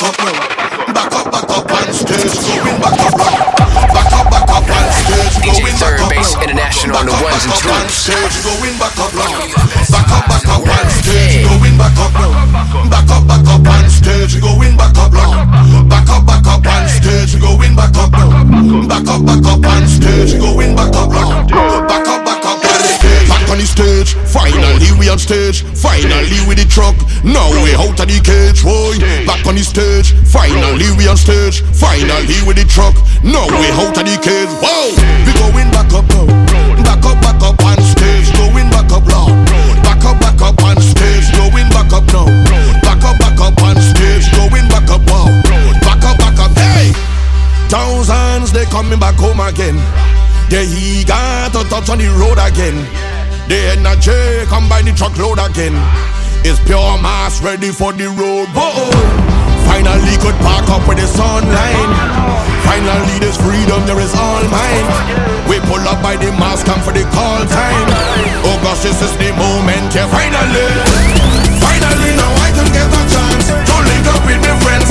back up. Back up, on stage, going back up now. Back up, back up on stage, going back back up now. Back up, back up on stage, going back up now. Back up, back up on stage, going back up now. Back up, back up on stage, going back. Back up, back back up. Back up, on stage. Finally we on stage. Finally we the truck, now we out of the cage, boy. Back on the stage, finally we on stage. Finally we the truck, now we out of the cage, whoa. We going back up now. find the truckload again. It's pure mass ready for the road. Whoa. Finally could park up with the sunlight. Finally this freedom there is all mine. We pull up by the mass come for the call time. Oh gosh, this is the moment, yeah, finally. Finally now I can get a chance to link up with my friends.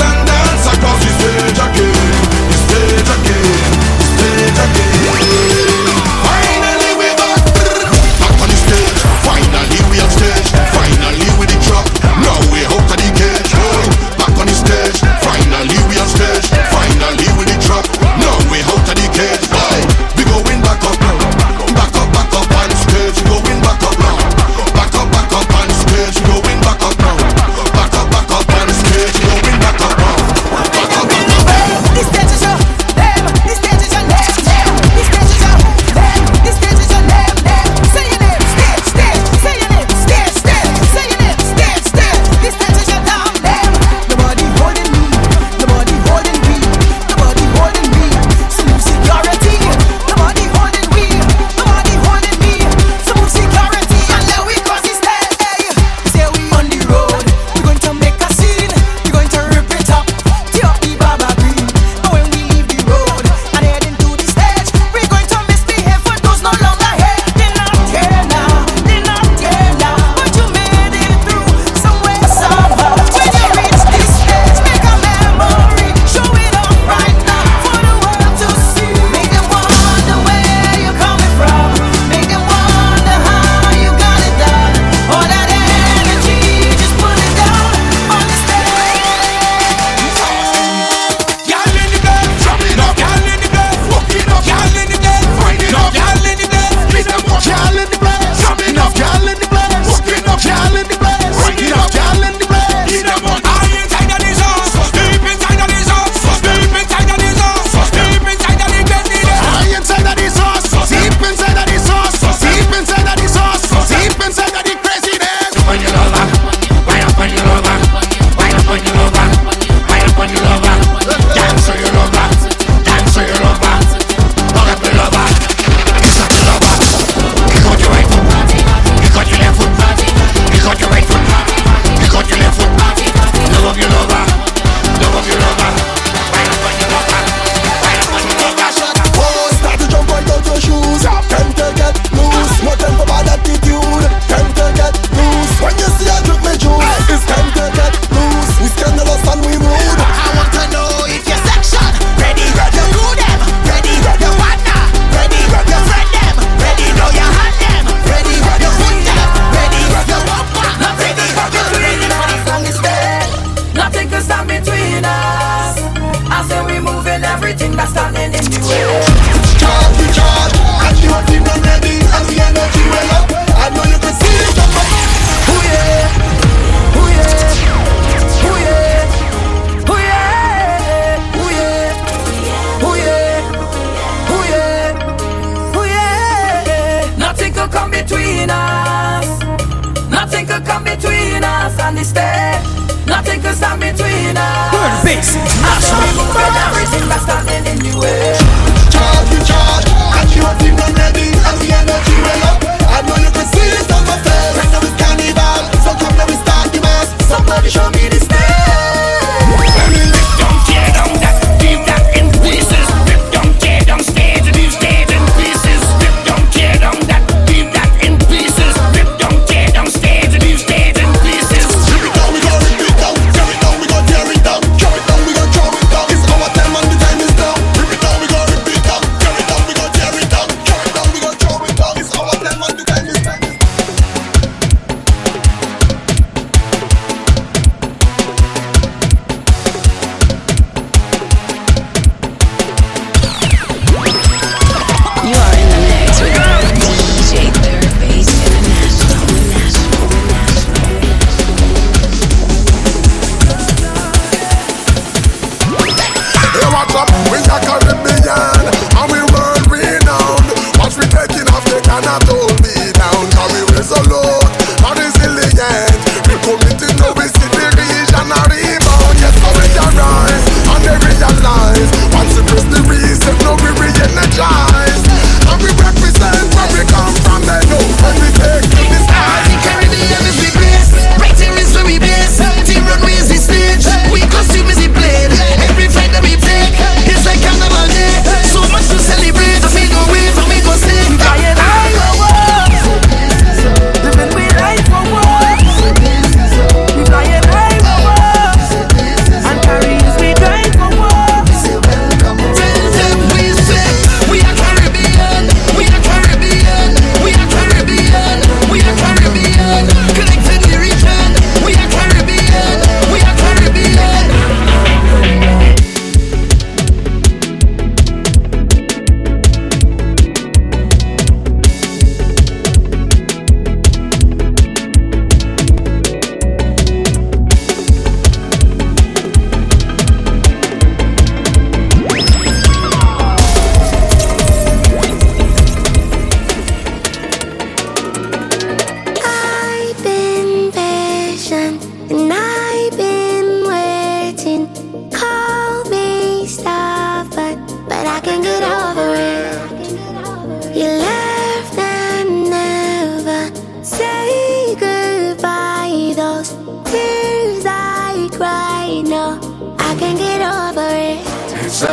We rock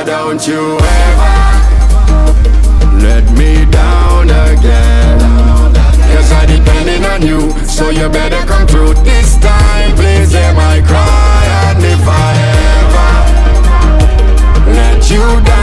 don't you ever let me down again. Cause I depending on you, so you better come through this time. Please hear my cry, and if I ever let you down.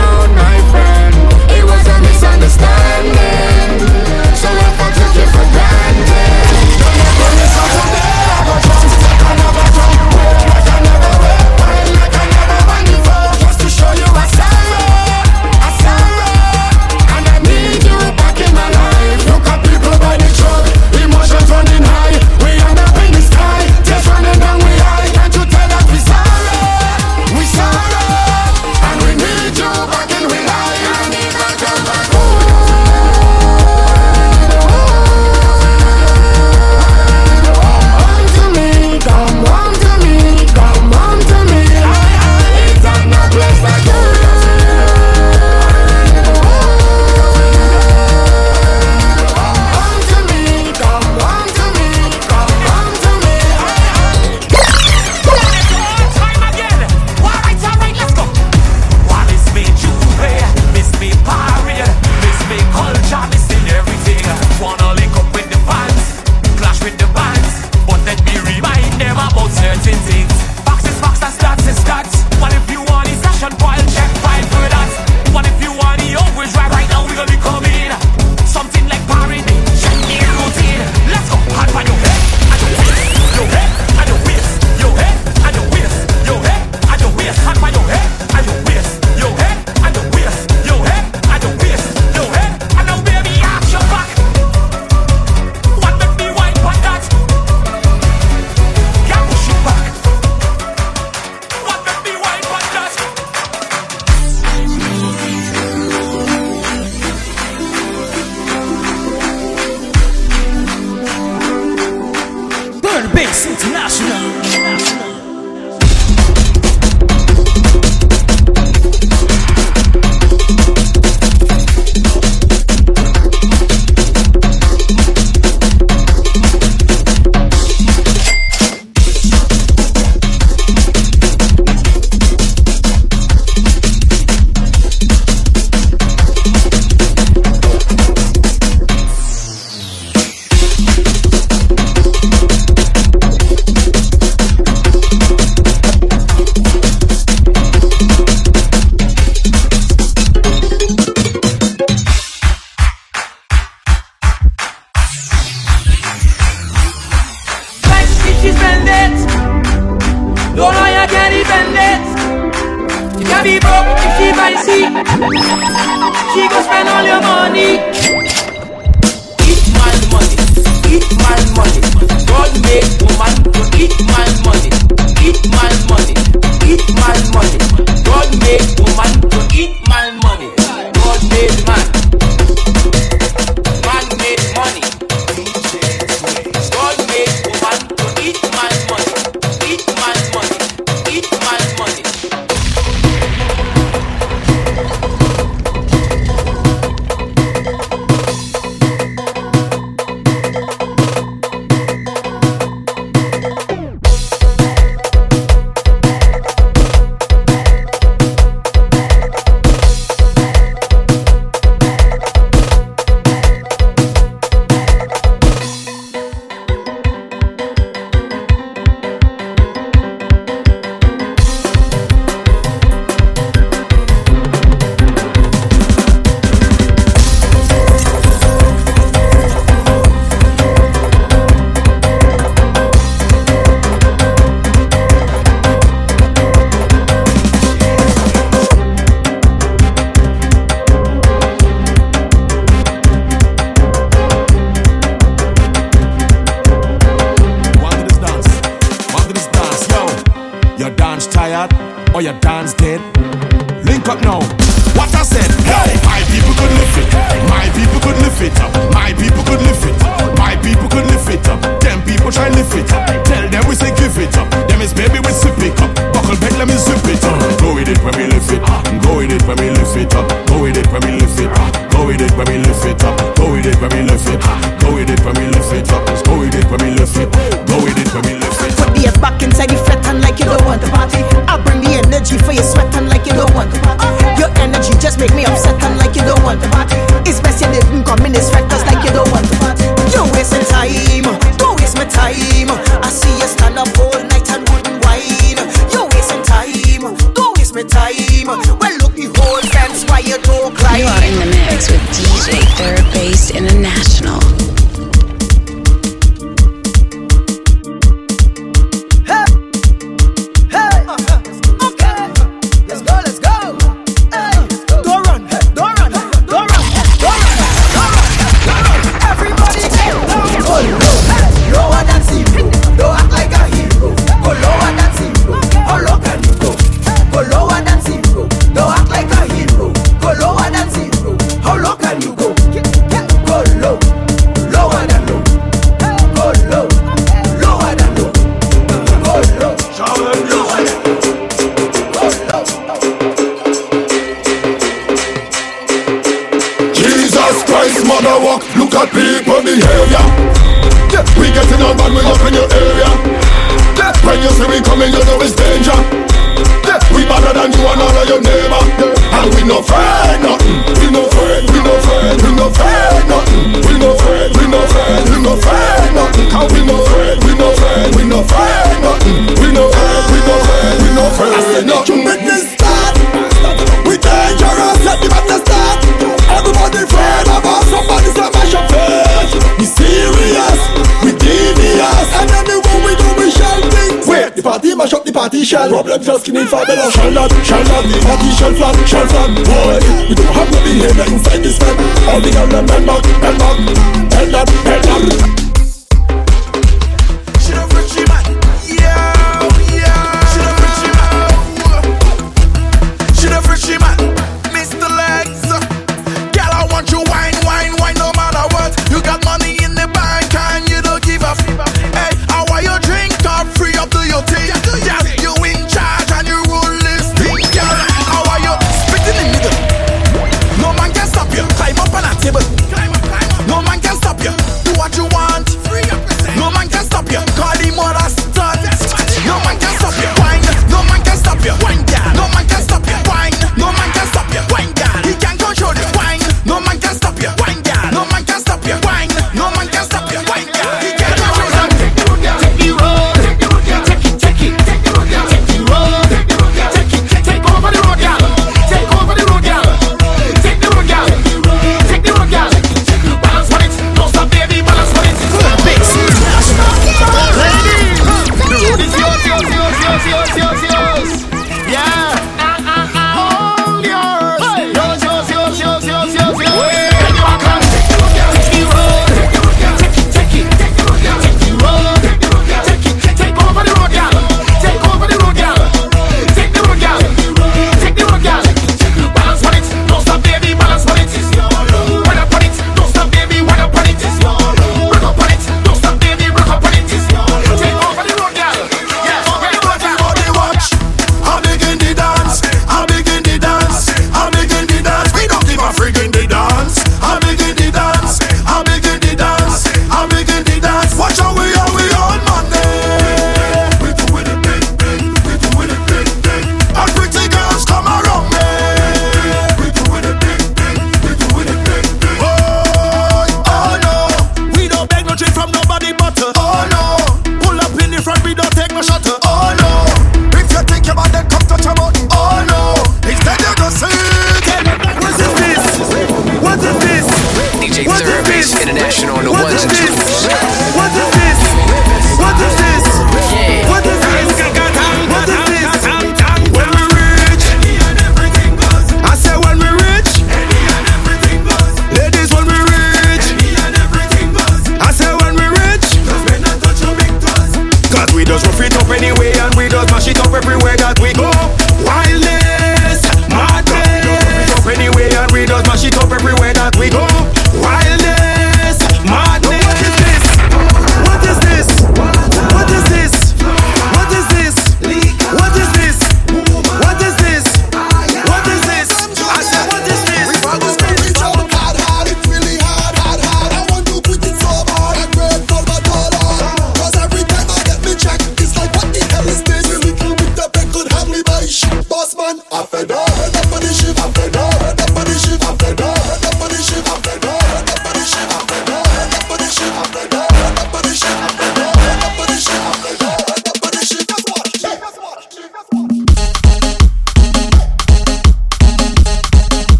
shall Rub like just Skinny Fabulous Shall not, shall not, party shall flap, shall flap Boy, we don't have no behavior inside this man. All the girls them head back, head back Head up, head up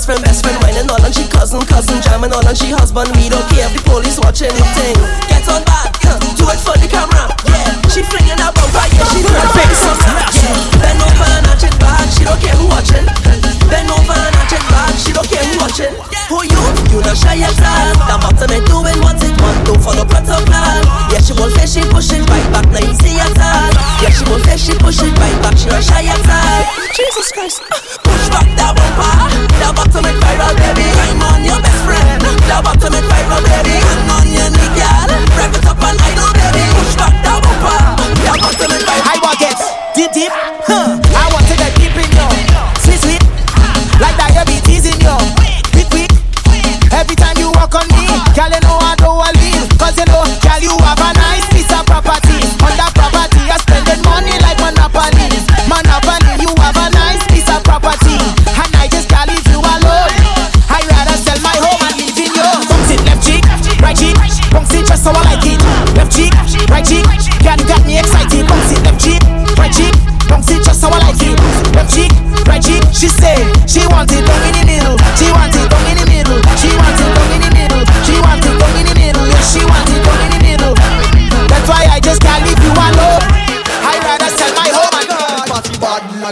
best friend, best friend, whining all on she cousin, cousin, jamming all on she husband. We don't care if the police watch anything. Get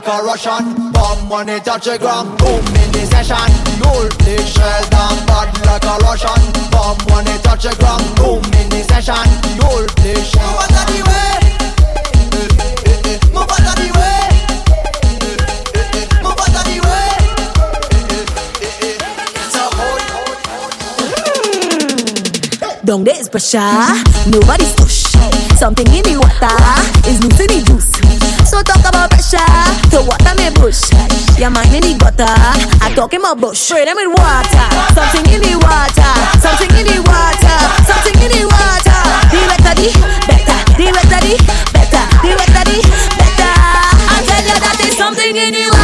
like a Russian Bomb when it touch the ground Boom in the session. Null the shell down bad like a Russian Bomb when it touch the ground Boom in the session. Null the shell Move out of the way. Move out of the way. Move out of the way. Don't get special, nobody's push. Something in the water is losing the juice. So talk about pressure. So water me bush. Your man in the gutter. I talk him about bush. Spray them with water. Something in the water. Something in the water. Something in the water. The wetter the better. The wetter the better. The wetter the better. I tell you that there's something in the water.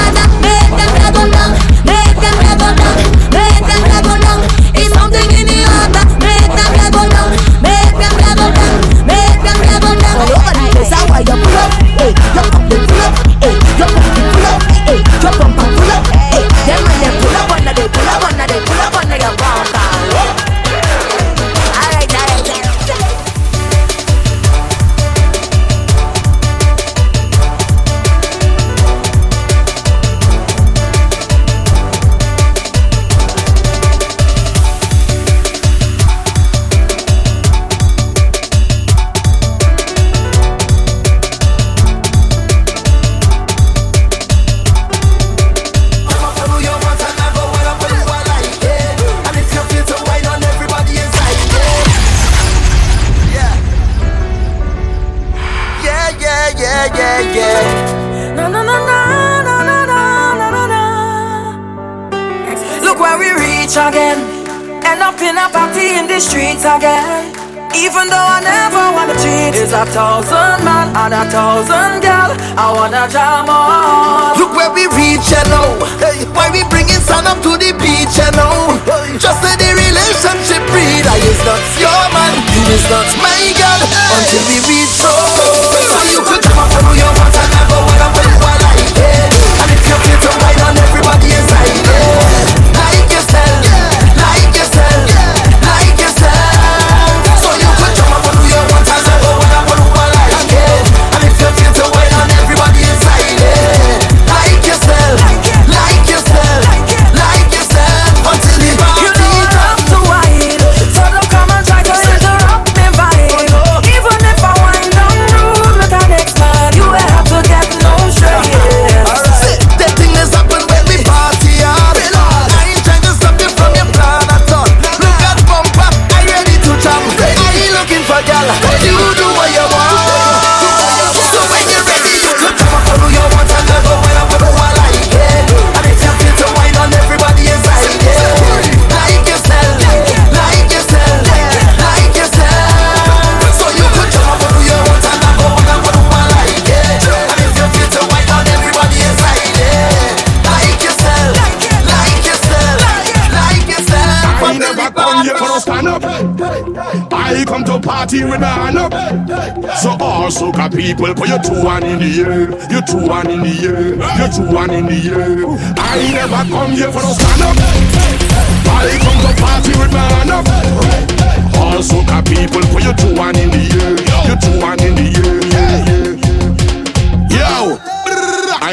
go. soca people, but you two one in the air, you two one in the air, you two one in the air. I never come here for no stand up. I come to party with my hand up. All soca people, but you two one in the air, you two one in the air.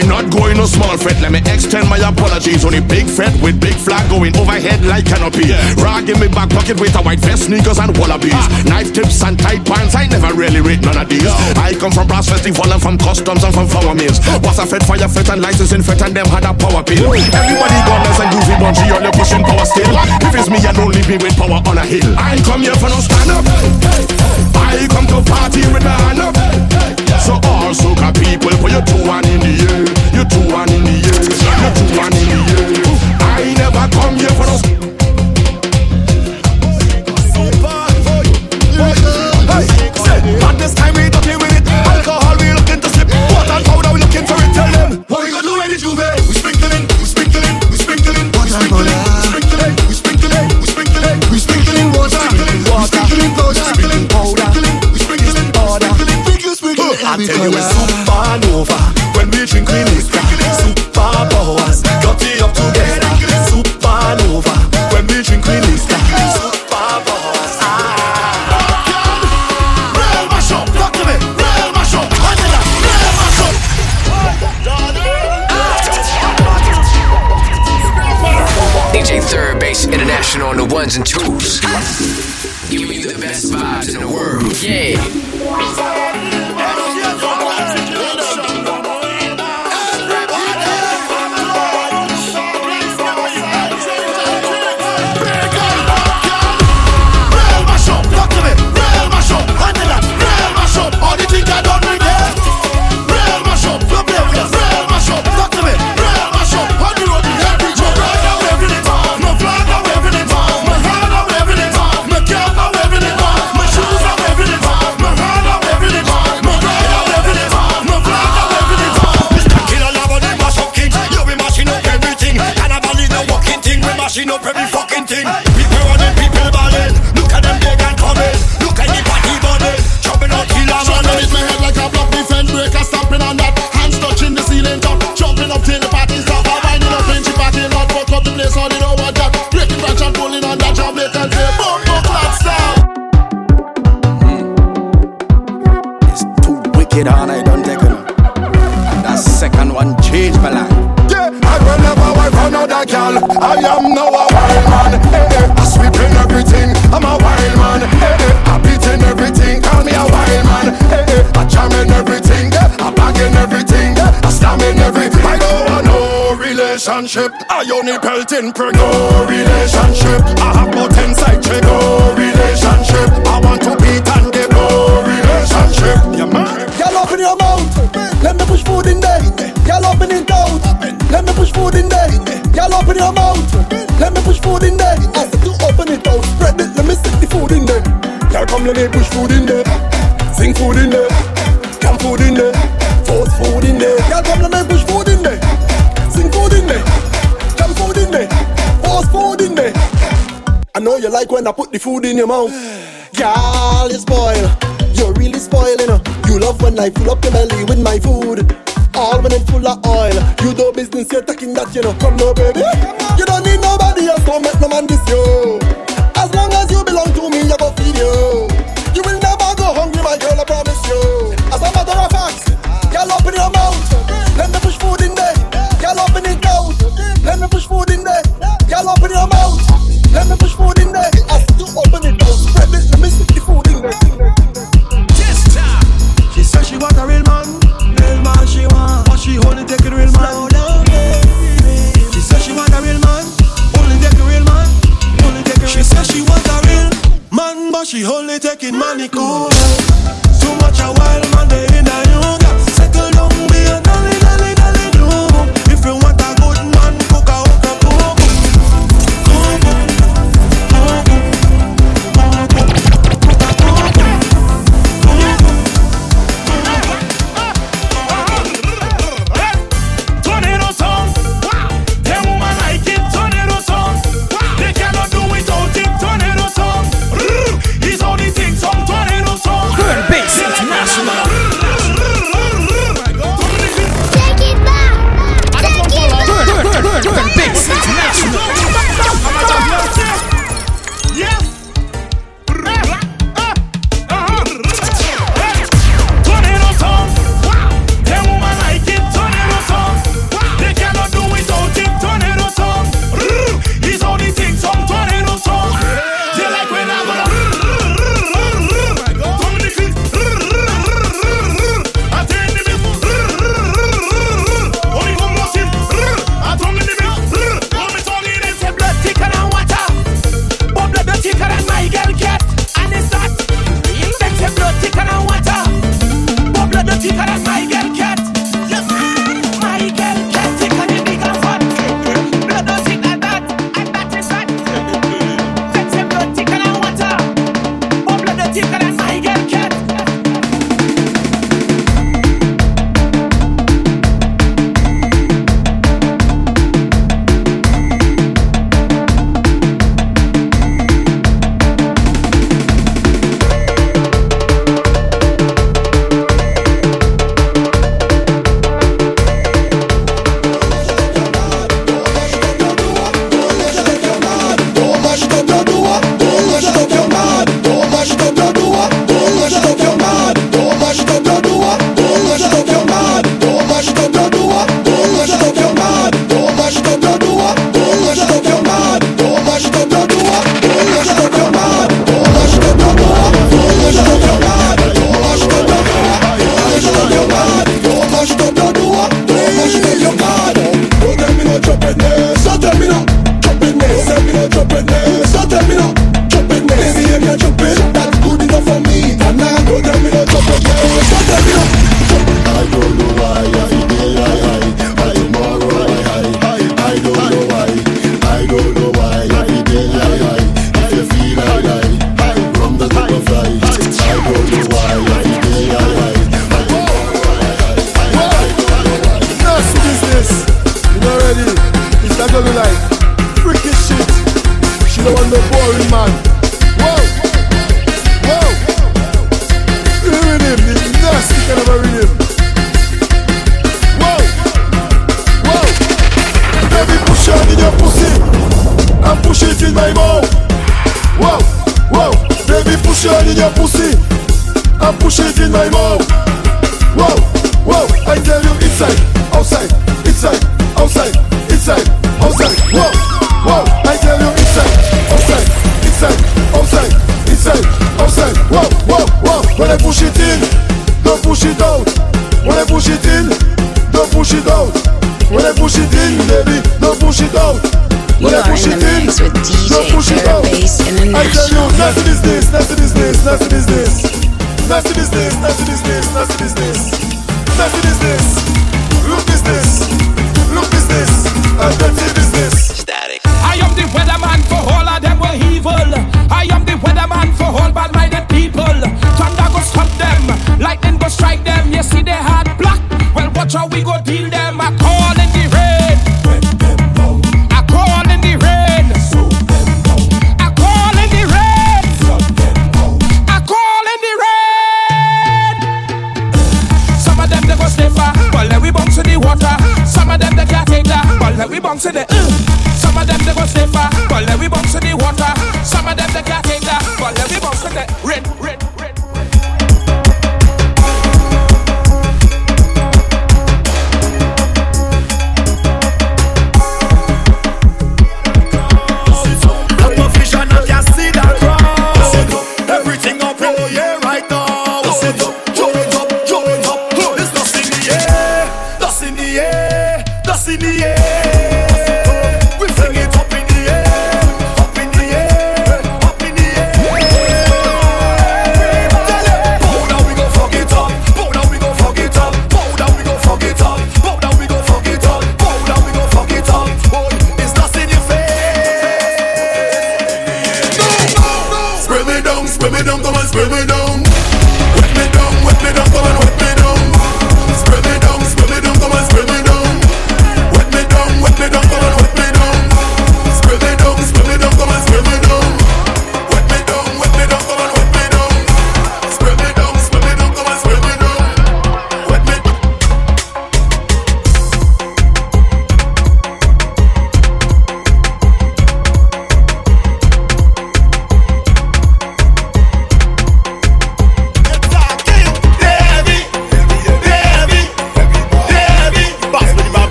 I not going no small fret. Let me extend my apologies on big fat with big flag going overhead like canopy. Yeah. Rag in me back pocket with a white vest, sneakers and wallabies. Ah. Knife tips and tight pants. I never really read none of these. I come from brass festival and from customs and from flour mills. What's a fed fire fete and licensing fete and them had a power pill. Everybody gone less and goofy bunchy all your pushing power still. If it's me, you don't leave me with power on a hill. I come here for no stand up. I come to party with my relationship. I only built in prick. No relationship. I have both inside check. No relationship. I want to beat and get no relationship. Yeah, man. Y'all open your mouth. Let me push food in there. Y'all open it out. Let me push food in there. Y'all open your mouth. Let me push food in there. I said to open it out. Spread it. Let me stick the food in there. Y'all come let me push food in there. Sing food in there. Come food in there. know you like when I put the food in your mouth. Girl, you spoil. You're really spoiling. You, you love when I fill up your belly with my food. All when it's full of oil. You do business, you're taking that, you know. Come no, baby. You don't need nobody else. Don't make no man this you. money, cool. in your pussy and push it in my mouth. Wow, wow, I tell you inside, outside, inside, outside, inside, outside. Wow, wow, I tell you inside, outside, inside, outside, inside, outside. Wow, wow, wow. When I push it in, don't push it out. When I push it in, don't push it out. When I push it in, baby, don't push it out. When I push it in. I tell you, nasty business, nasty business, nasty business. Nasty business, nasty business, nasty business. Nasty business. Look business. Look business. A dirty business. Static. I am the weatherman for all of them were evil. I am the weatherman for all bad-minded people. Thunder go stop them. Lightning go strike them. You see they had black. Well, watch how we go deal them. that. Red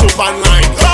Super nine.